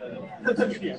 呃，这这区别。